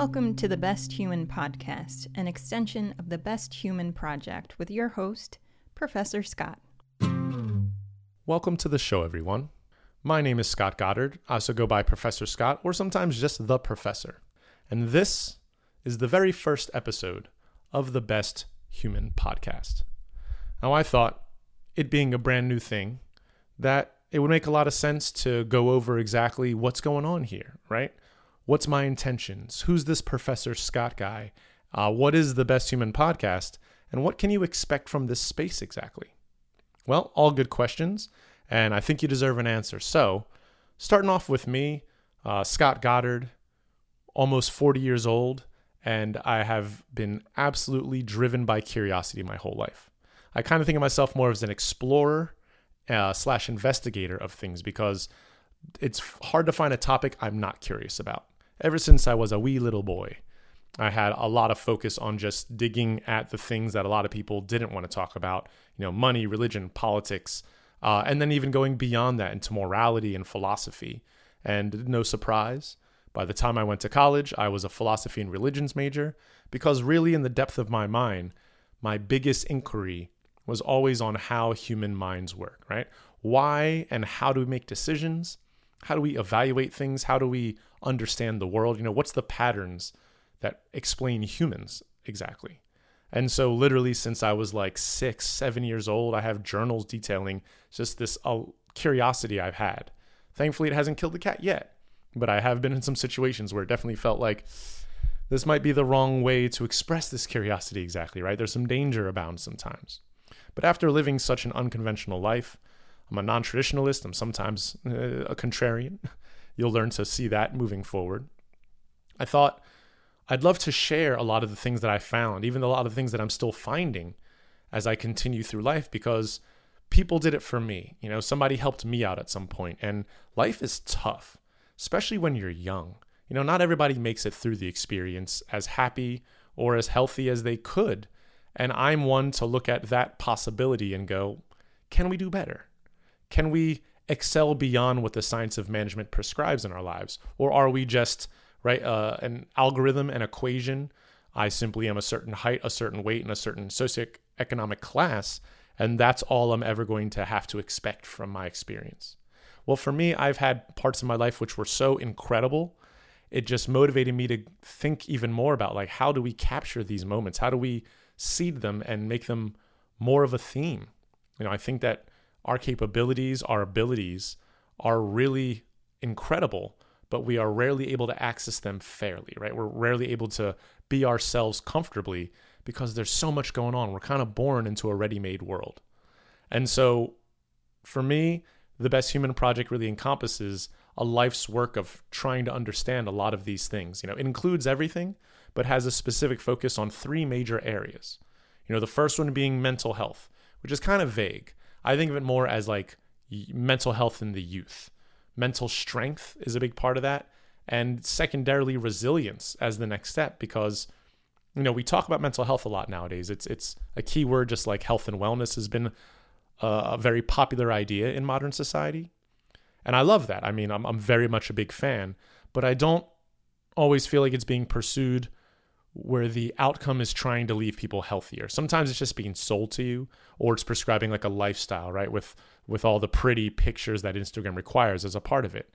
Welcome to the Best Human Podcast, an extension of the Best Human Project with your host, Professor Scott. Welcome to the show, everyone. My name is Scott Goddard. I also go by Professor Scott, or sometimes just the Professor. And this is the very first episode of the Best Human Podcast. Now, I thought, it being a brand new thing, that it would make a lot of sense to go over exactly what's going on here, right? What's my intentions? Who's this Professor Scott guy? Uh, what is the Best Human Podcast? And what can you expect from this space exactly? Well, all good questions, and I think you deserve an answer. So, starting off with me, uh, Scott Goddard, almost 40 years old, and I have been absolutely driven by curiosity my whole life. I kind of think of myself more as an explorer uh, slash investigator of things because it's hard to find a topic I'm not curious about. Ever since I was a wee little boy, I had a lot of focus on just digging at the things that a lot of people didn't want to talk about, you know, money, religion, politics, uh, and then even going beyond that into morality and philosophy. And no surprise, by the time I went to college, I was a philosophy and religions major because, really, in the depth of my mind, my biggest inquiry was always on how human minds work, right? Why and how do we make decisions? How do we evaluate things? How do we understand the world? You know, what's the patterns that explain humans exactly? And so, literally, since I was like six, seven years old, I have journals detailing just this uh, curiosity I've had. Thankfully, it hasn't killed the cat yet, but I have been in some situations where it definitely felt like this might be the wrong way to express this curiosity exactly, right? There's some danger abound sometimes. But after living such an unconventional life, I'm a non traditionalist, I'm sometimes uh, a contrarian. You'll learn to see that moving forward. I thought I'd love to share a lot of the things that I found, even a lot of the things that I'm still finding as I continue through life, because people did it for me. You know, somebody helped me out at some point, and life is tough, especially when you're young. You know, not everybody makes it through the experience as happy or as healthy as they could. And I'm one to look at that possibility and go, can we do better? Can we excel beyond what the science of management prescribes in our lives? Or are we just, right, uh, an algorithm, an equation? I simply am a certain height, a certain weight, and a certain socioeconomic class. And that's all I'm ever going to have to expect from my experience. Well, for me, I've had parts of my life which were so incredible. It just motivated me to think even more about like how do we capture these moments? How do we seed them and make them more of a theme? You know, I think that our capabilities, our abilities are really incredible, but we are rarely able to access them fairly, right? We're rarely able to be ourselves comfortably because there's so much going on. We're kind of born into a ready made world. And so for me, the Best Human Project really encompasses a life's work of trying to understand a lot of these things. You know, it includes everything, but has a specific focus on three major areas. You know, the first one being mental health, which is kind of vague. I think of it more as like mental health in the youth. Mental strength is a big part of that. And secondarily, resilience as the next step because you know we talk about mental health a lot nowadays. It's it's a key word, just like health and wellness has been a, a very popular idea in modern society, and I love that. I mean, I'm I'm very much a big fan, but I don't always feel like it's being pursued where the outcome is trying to leave people healthier. Sometimes it's just being sold to you or it's prescribing like a lifestyle, right? With with all the pretty pictures that Instagram requires as a part of it.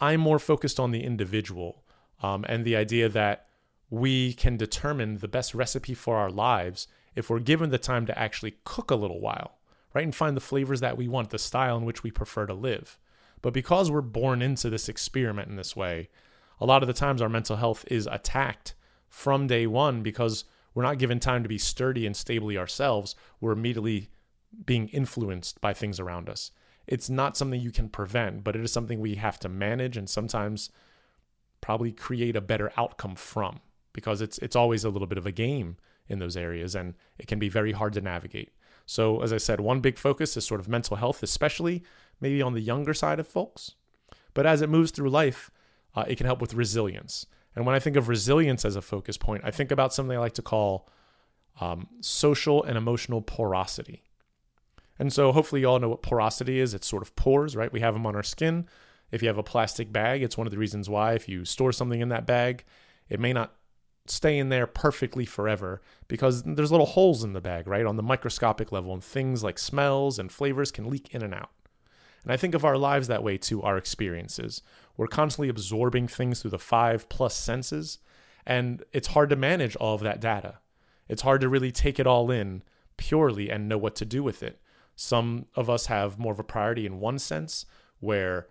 I'm more focused on the individual um, and the idea that we can determine the best recipe for our lives if we're given the time to actually cook a little while, right? And find the flavors that we want, the style in which we prefer to live. But because we're born into this experiment in this way, a lot of the times our mental health is attacked from day one because we're not given time to be sturdy and stably ourselves. We're immediately being influenced by things around us. It's not something you can prevent, but it is something we have to manage and sometimes probably create a better outcome from because it's it's always a little bit of a game in those areas and it can be very hard to navigate. So as I said, one big focus is sort of mental health, especially maybe on the younger side of folks. But as it moves through life, uh, it can help with resilience. And when I think of resilience as a focus point, I think about something I like to call um, social and emotional porosity. And so hopefully you all know what porosity is. It's sort of pores, right? We have them on our skin. If you have a plastic bag, it's one of the reasons why if you store something in that bag, It may not stay in there perfectly forever because there's little holes in the bag, right? On the microscopic level, and things like smells and flavors can leak in and out. And I think of our lives that way too, our experiences. We're constantly absorbing things through the five plus senses, and it's hard to manage all of that data. It's hard to really take it all in purely and know what to do with it. Some of us have more of a priority in one sense, where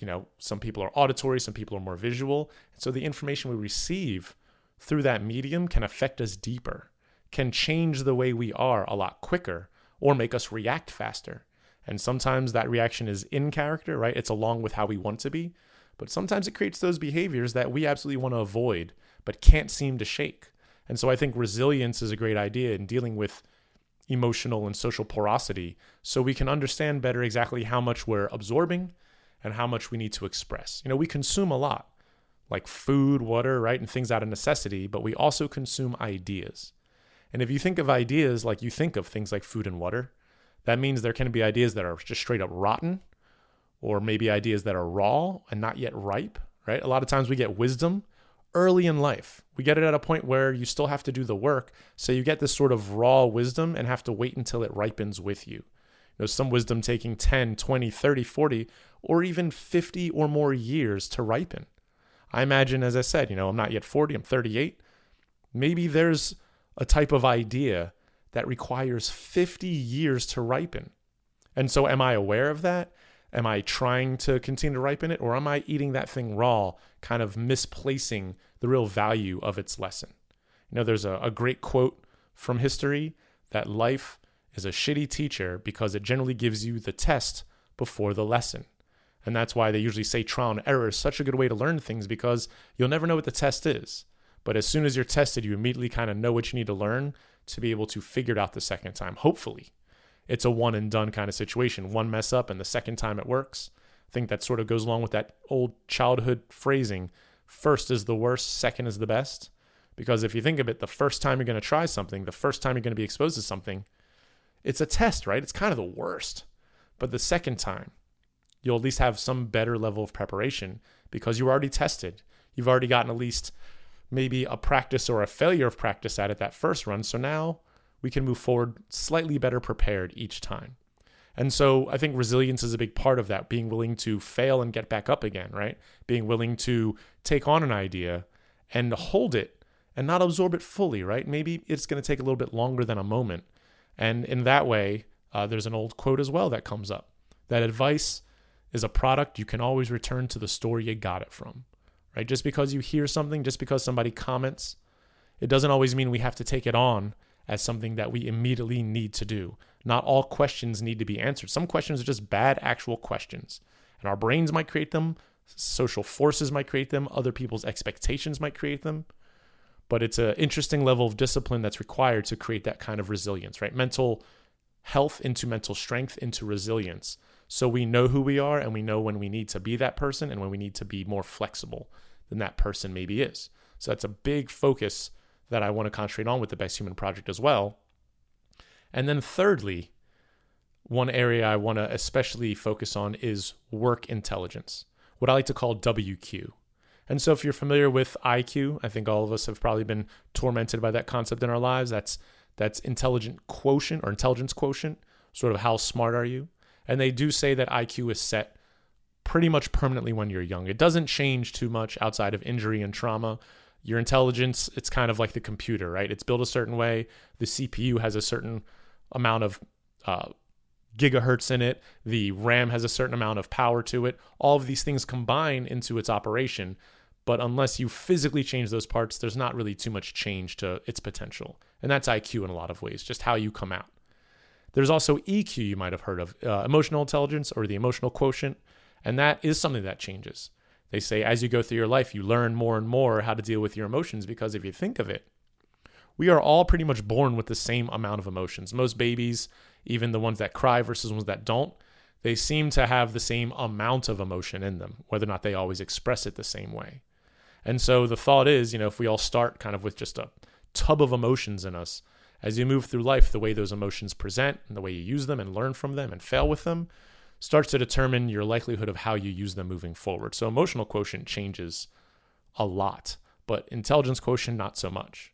you know some people are auditory, some people are more visual, so the information we receive through that medium can affect us deeper, can change the way we are a lot quicker, or make us react faster. And sometimes that reaction is in character, right? It's along with how we want to be. But sometimes it creates those behaviors that we absolutely want to avoid, but can't seem to shake. And so I think resilience is a great idea in dealing with emotional and social porosity so we can understand better exactly how much we're absorbing and how much we need to express. You know, we consume a lot, like food, water, right, and things out of necessity, but we also consume ideas. And if you think of ideas like you think of things like food and water, that means there can be ideas that are just straight up rotten, or maybe ideas that are raw and not yet ripe, right? A lot of times we get wisdom early in life. We get it at a point where you still have to do the work. So you get this sort of raw wisdom and have to wait until it ripens with you. You know, some wisdom taking 10, 20, 30, 40, or even 50 or more years to ripen. I imagine, as I said, you know, I'm not yet 40, I'm 38. Maybe there's a type of idea that requires 50 years to ripen. And so, am I aware of that? Am I trying to continue to ripen it? Or am I eating that thing raw, kind of misplacing the real value of its lesson? You know, there's a, a great quote from history that life is a shitty teacher because it generally gives you the test before the lesson. And that's why they usually say trial and error is such a good way to learn things because you'll never know what the test is. But as soon as you're tested, you immediately kind of know what you need to learn to be able to figure it out the second time. Hopefully, it's a one and done kind of situation. One mess up and the second time it works. I think that sort of goes along with that old childhood phrasing first is the worst, second is the best. Because if you think of it, the first time you're going to try something, the first time you're going to be exposed to something, it's a test, right? It's kind of the worst. But the second time, you'll at least have some better level of preparation because you're already tested. You've already gotten at least maybe a practice or a failure of practice at it that first run. So now we can move forward slightly better prepared each time. And so I think resilience is a big part of that, being willing to fail and get back up again, right? Being willing to take on an idea and hold it and not absorb it fully, right? Maybe it's going to take a little bit longer than a moment. And in that way, uh, there's an old quote as well that comes up that advice is a product you can always return to the store you got it from right? Just because you hear something, just because somebody comments, it doesn't always mean we have to take it on as something that we immediately need to do. Not all questions need to be answered. Some questions are just bad actual questions. And our brains might create them, social forces might create them, other people's expectations might create them. But it's an interesting level of discipline that's required to create that kind of resilience, right? Mental health into mental strength into resilience. So we know who we are and we know when we need to be that person and when we need to be more flexible than that person maybe is. So that's a big focus that I want to concentrate on with the Best Human Project as well. And then, thirdly, one area I want to especially focus on is work intelligence, what I like to call WQ. And so, if you're familiar with IQ, I think all of us have probably been tormented by that concept in our lives. That's that's intelligent quotient or intelligence quotient, sort of how smart are you? And they do say that IQ is set pretty much permanently when you're young. It doesn't change too much outside of injury and trauma. Your intelligence, it's kind of like the computer, right? It's built a certain way. The CPU has a certain amount of uh, gigahertz in it. The RAM has a certain amount of power to it. All of these things combine into its operation. But unless you physically change those parts, there's not really too much change to its potential. And that's IQ in a lot of ways, just how you come out. There's also EQ, you might have heard of, uh, emotional intelligence or the emotional quotient. And that is something that changes. They say as you go through your life, you learn more and more how to deal with your emotions because if you think of it, we are all pretty much born with the same amount of emotions. Most babies, even the ones that cry versus ones that don't, they seem to have the same amount of emotion in them, whether or not they always express it the same way. And so the thought is, you know, if we all start kind of with just a tub of emotions in us, as you move through life, the way those emotions present and the way you use them and learn from them and fail with them starts to determine your likelihood of how you use them moving forward. So emotional quotient changes a lot, but intelligence quotient, not so much.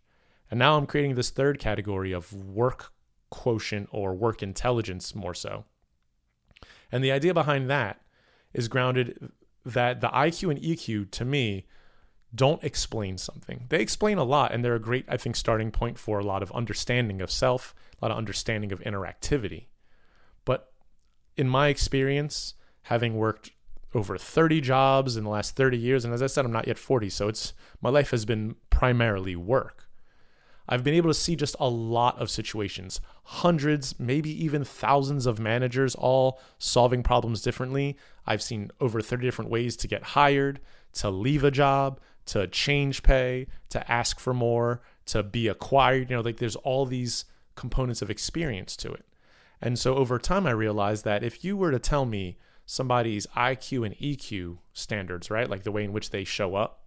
And now I'm creating this third category of work quotient or work intelligence more so. And the idea behind that is grounded that the IQ and EQ to me don't explain something. They explain a lot and they're a great I think starting point for a lot of understanding of self, a lot of understanding of interactivity. In my experience, having worked over 30 jobs in the last 30 years and as I said I'm not yet 40, so it's my life has been primarily work. I've been able to see just a lot of situations, hundreds, maybe even thousands of managers all solving problems differently. I've seen over 30 different ways to get hired, to leave a job, to change pay, to ask for more, to be acquired. You know, like there's all these components of experience to it. And so over time, I realized that if you were to tell me somebody's IQ and EQ standards, right, like the way in which they show up,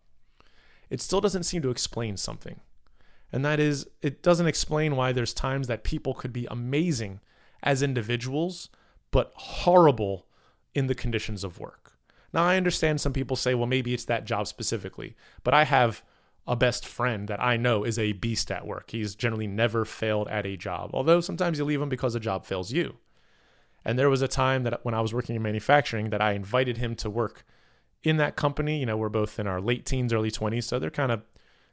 it still doesn't seem to explain something. And that is, it doesn't explain why there's times that people could be amazing as individuals, but horrible in the conditions of work. Now, I understand some people say, well, maybe it's that job specifically, but I have a best friend that I know is a beast at work. He's generally never failed at a job, although sometimes you leave him because a job fails you. And there was a time that when I was working in manufacturing that I invited him to work in that company. You know, we're both in our late teens, early 20s, so they're kind of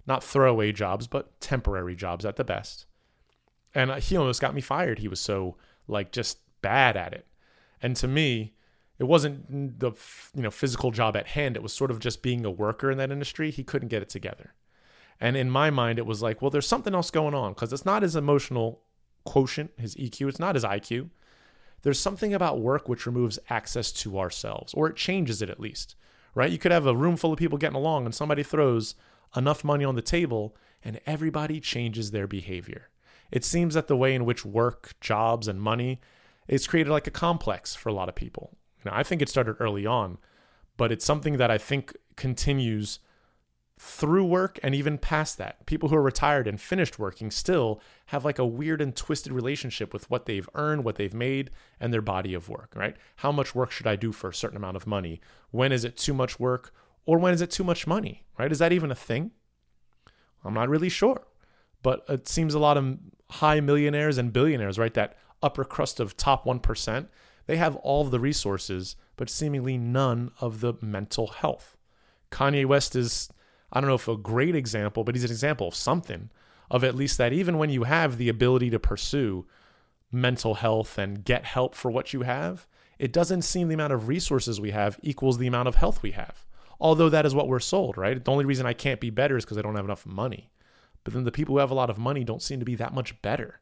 not throwaway jobs, but temporary jobs at the best. And he almost got me fired. He was so like just bad at it. And to me, it wasn't the you know physical job at hand. It was sort of just being a worker in that industry. He couldn't get it together. And in my mind, it was like, well, there's something else going on because it's not his emotional quotient, his EQ. It's not his IQ. There's something about work which removes access to ourselves, or it changes it at least, right? You could have a room full of people getting along, and somebody throws enough money on the table, and everybody changes their behavior. It seems that the way in which work, jobs, and money is created like a complex for a lot of people. Know, I think it started early on, but it's something that I think continues through work and even past that. People who are retired and finished working still have like a weird and twisted relationship with what they've earned, what they've made, and their body of work, right? How much work should I do for a certain amount of money? When is it too much work? Or when is it too much money, right? Is that even a thing? I'm not really sure. But it seems a lot of high millionaires and billionaires, right? That upper crust of top 1%, they have all of the resources, but seemingly none of the mental health. Kanye West is, I don't know if a great example, but he's an example of something, of at least that even when you have the ability to pursue mental health and get help for what you have, it doesn't seem the amount of resources we have equals the amount of health we have. Although that is what we're sold, right? The only reason I can't be better is because I don't have enough money. But then the people who have a lot of money don't seem to be that much better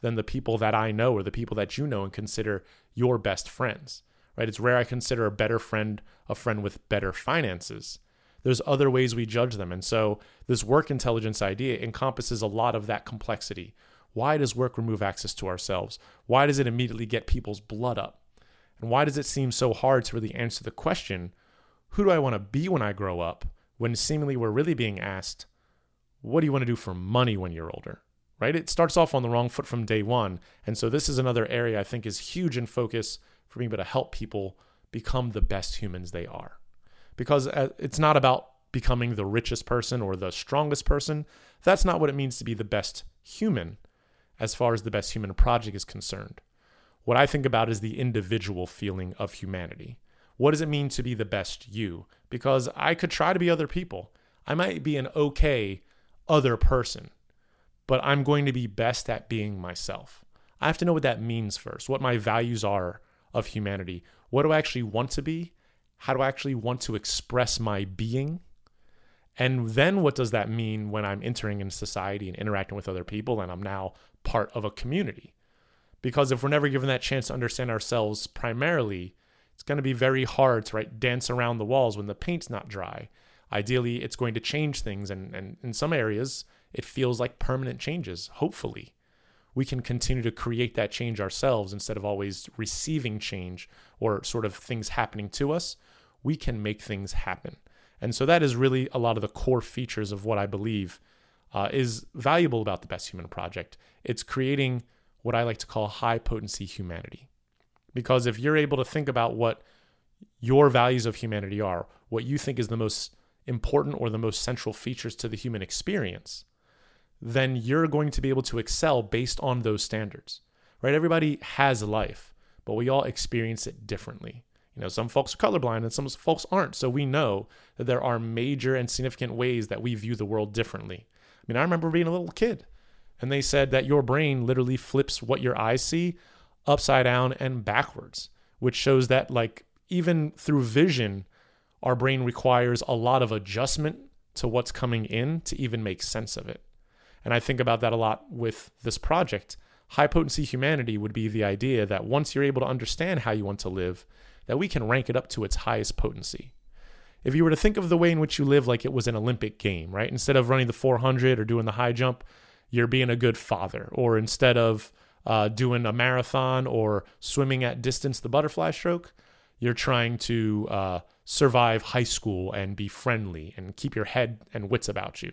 than the people that I know or the people that you know and consider your best friends, right? It's rare I consider a better friend a friend with better finances. There's other ways we judge them. And so this work intelligence idea encompasses a lot of that complexity. Why does work remove access to ourselves? Why does it immediately get people's blood up? And why does it seem so hard to really answer the question who do I want to be when I grow up? When seemingly we're really being asked, what do you want to do for money when you're older? Right? It starts off on the wrong foot from day one. And so this is another area I think is huge in focus for being able to help people become the best humans they are. Because uh, it's not about becoming the richest person or the strongest person. That's not what it means to be the best human as far as the best human project is concerned. What I think about is the individual feeling of humanity. What does it mean to be the best you? Because I could try to be other people. I might be an okay other person, but I'm going to be best at being myself. I have to know what that means first, what my values are of humanity. What do I actually want to be? How do I actually want to express my being? And then what does that mean when I'm entering into society and interacting with other people and I'm now part of a community? Because if we're never given that chance to understand ourselves primarily, it's going to be very hard to right dance around the walls when the paint's not dry. Ideally, it's going to change things, and, and in some areas, it feels like permanent changes. Hopefully, we can continue to create that change ourselves instead of always receiving change or sort of things happening to us. We can make things happen. And so that is really a lot of the core features of what I believe uh, is valuable about the Best Human Project. It's creating what I like to call high potency humanity. Because if you're able to think about what your values of humanity are, what you think is the most important or the most central features to the human experience, then you're going to be able to excel based on those standards, right? Everybody has life, but we all experience it differently. You know, some folks are colorblind and some folks aren't. So we know that there are major and significant ways that we view the world differently. I mean, I remember being a little kid and they said that your brain literally flips what your eyes see upside down and backwards, which shows that, like, even through vision, our brain requires a lot of adjustment to what's coming in to even make sense of it. And I think about that a lot with this project. High potency humanity would be the idea that once you're able to understand how you want to live, that we can rank it up to its highest potency. If you were to think of the way in which you live like it was an Olympic game, right? Instead of running the 400 or doing the high jump, you're being a good father. Or instead of uh, doing a marathon or swimming at distance, the butterfly stroke, you're trying to uh, survive high school and be friendly and keep your head and wits about you.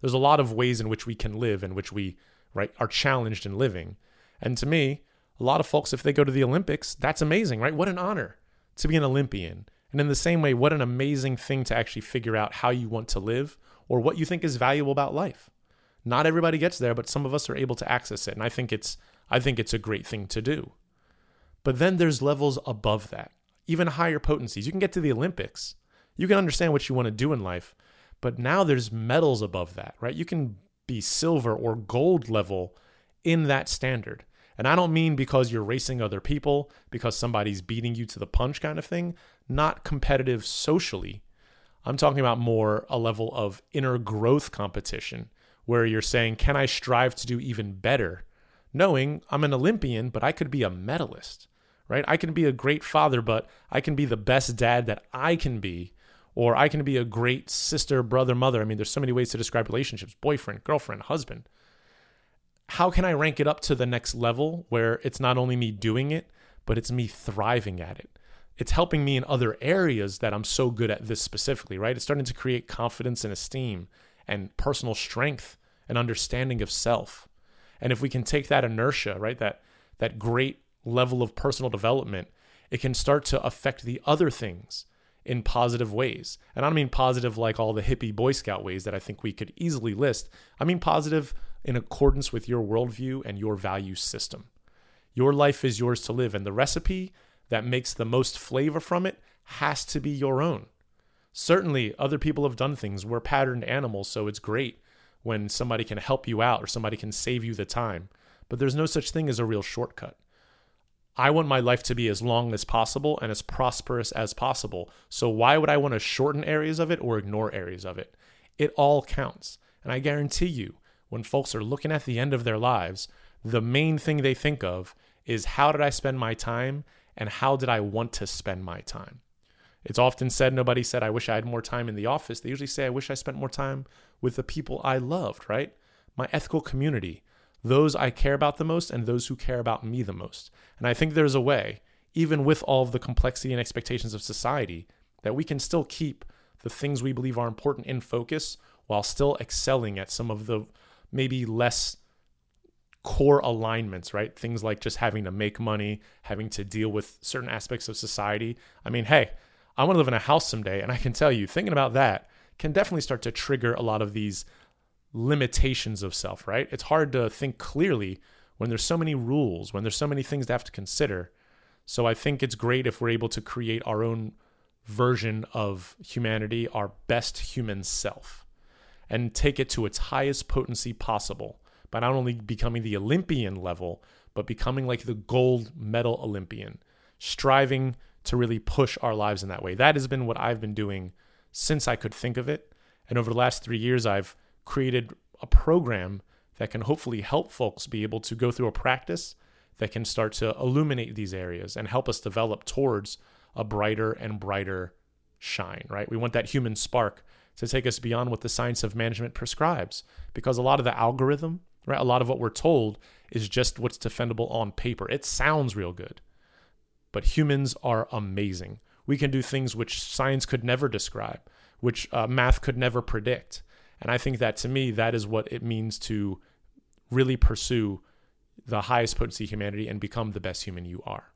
There's a lot of ways in which we can live, in which we right are challenged in living. And to me, a lot of folks, if they go to the Olympics, that's amazing, right? What an honor to be an Olympian. And in the same way, what an amazing thing to actually figure out how you want to live or what you think is valuable about life. Not everybody gets there, but some of us are able to access it. And I think it's I think it's a great thing to do. But then there's levels above that, even higher potencies. You can get to the Olympics. You can understand what you want to do in life, but now there's medals above that, right? You can be silver or gold level in that standard. And I don't mean because you're racing other people, because somebody's beating you to the punch kind of thing, not competitive socially. I'm talking about more a level of inner growth competition where you're saying, can I strive to do even better? Knowing I'm an Olympian, but I could be a medalist, right? I can be a great father, but I can be the best dad that I can be. Or I can be a great sister, brother, mother. I mean, there's so many ways to describe relationships boyfriend, girlfriend, husband. How can I rank it up to the next level where it's not only me doing it, but it's me thriving at it? It's helping me in other areas that I'm so good at this specifically, right? It's starting to create confidence and esteem and personal strength and understanding of self. And if we can take that inertia, right, that that great level of personal development, it can start to affect the other things in positive ways. And I don't mean positive like all the hippie Boy Scout ways that I think we could easily list. I mean positive in accordance with your worldview and your value system. Your life is yours to live, and the recipe that makes the most flavor from it has to be your own. Certainly, other people have done things. We're patterned animals, so it's great when somebody can help you out or somebody can save you the time. But there's no such thing as a real shortcut. I want my life to be as long as possible and as prosperous as possible. So why would I want to shorten areas of it or ignore areas of it? It all counts. And I guarantee you, when folks are looking at the end of their lives, the main thing they think of is how did I spend my time and how did I want to spend my time? It's often said, nobody said, I wish I had more time in the office. They usually say, I wish I spent more time with the people I loved, right? My ethical community, those I care about the most and those who care about me the most. And I think there's a way, even with all of the complexity and expectations of society, that we can still keep the things we believe are important in focus while still excelling at some of the maybe less core alignments, right? Things like just having to make money, having to deal with certain aspects of society. I mean, hey, I want to live in a house someday. And I can tell you, thinking about that can definitely start to trigger a lot of these limitations of self, right? It's hard to think clearly when there's so many rules, when there's so many things to have to consider. So I think it's great if we're able to create our own version of humanity, our best human self, and take it to its highest potency possible by not only becoming the Olympian level, but becoming like the gold medal Olympian, striving to really push our lives in that way. That has been what I've been doing since I could think of it. And over the last three years, I've created a program that can hopefully help folks be able to go through a practice that can start to illuminate these areas and help us develop towards a brighter and brighter shine, right? We want that human spark to take us beyond what the science of management prescribes because a lot of the algorithm, right, a lot of what we're told is just what's defendable on paper. It sounds real good. But humans are amazing. We can do things which science could never describe, which uh, math could never predict. And I think that to me, that is what it means to really pursue the highest potency humanity and become the best human you are.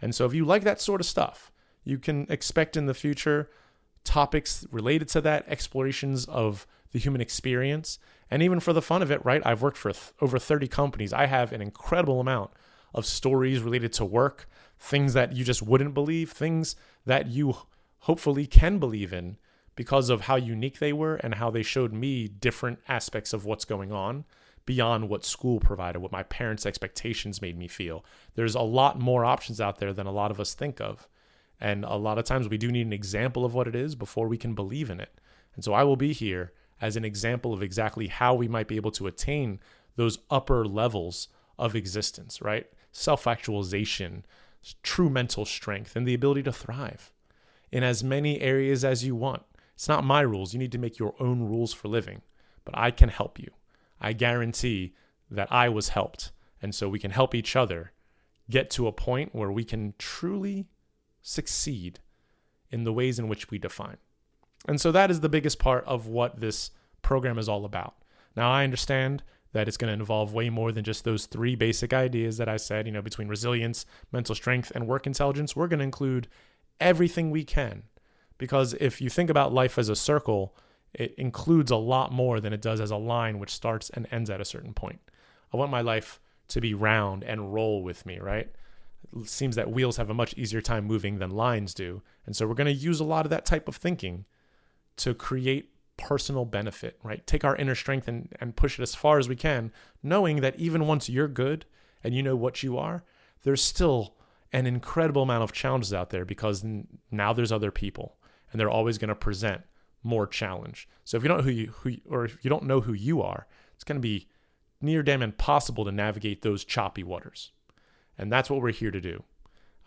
And so, if you like that sort of stuff, you can expect in the future topics related to that, explorations of the human experience. And even for the fun of it, right? I've worked for th- over 30 companies. I have an incredible amount of stories related to work, things that you just wouldn't believe, things that you hopefully can believe in because of how unique they were and how they showed me different aspects of what's going on beyond what school provided, what my parents' expectations made me feel. There's a lot more options out there than a lot of us think of. And a lot of times we do need an example of what it is before we can believe in it. And so I will be here as an example of exactly how we might be able to attain those upper levels of existence, right? Self actualization, true mental strength, and the ability to thrive in as many areas as you want. It's not my rules. You need to make your own rules for living, but I can help you. I guarantee that I was helped. And so we can help each other get to a point where we can truly succeed in the ways in which we define. And so that is the biggest part of what this program is all about. Now, I understand that it's going to involve way more than just those three basic ideas that I said, you know, between resilience, mental strength, and work intelligence. We're going to include everything we can. Because if you think about life as a circle, it includes a lot more than it does as a line which starts and ends at a certain point. I want my life to be round and roll with me, right? It seems that wheels have a much easier time moving than lines do. And so we're going to use a lot of that type of thinking to create personal benefit, right? Take our inner strength and, and push it as far as we can, knowing that even once you're good and you know what you are, there's still an incredible amount of challenges out there because now there's other people and they're always going to present more challenge. So if you don't who you who or if you don't know who you are, it's going to be near damn impossible to navigate those choppy waters. And that's what we're here to do.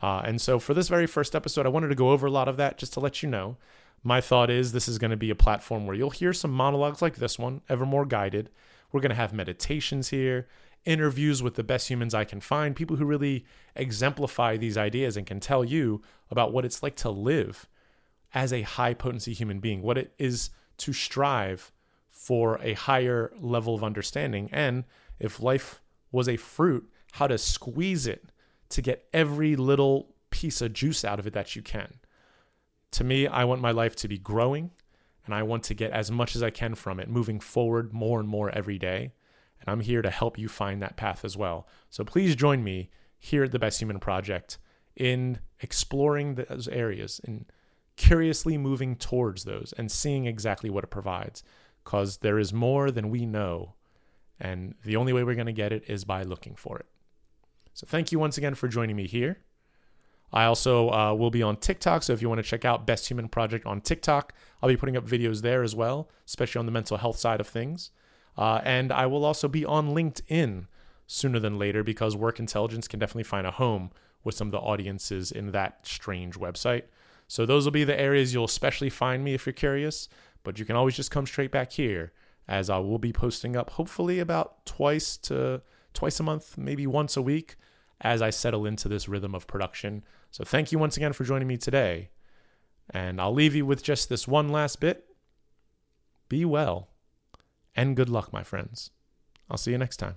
Uh, and so for this very first episode, I wanted to go over a lot of that just to let you know. My thought is this is going to be a platform where you'll hear some monologues like this one, ever more guided. We're going to have meditations here, interviews with the best humans I can find, people who really exemplify these ideas and can tell you about what it's like to live as a high potency human being, what it is to strive for a higher level of understanding. And if life was a fruit, how to squeeze it to get every little piece of juice out of it that you can. To me, I want my life to be growing and I want to get as much as I can from it, moving forward more and more every day. And I'm here to help you find that path as well. So please join me here at the Best Human Project in exploring those areas, in curiously moving towards those and seeing exactly what it provides because there is more than we know. And the only way we're going to get it is by looking for it. So thank you once again for joining me here. I also uh, will be on TikTok. So if you want to check out Best Human Project on TikTok, I'll be putting up videos there as well, especially on the mental health side of things. Uh, and I will also be on LinkedIn sooner than later because work intelligence can definitely find a home with some of the audiences in that strange website. So those will be the areas you'll especially find me if you're curious. But you can always just come straight back here, as I will be posting up hopefully about twice to twice a month, maybe once a week, as I settle into this rhythm of production. So thank you once again for joining me today. And I'll leave you with just this one last bit. Be well, and good luck, my friends. I'll see you next time.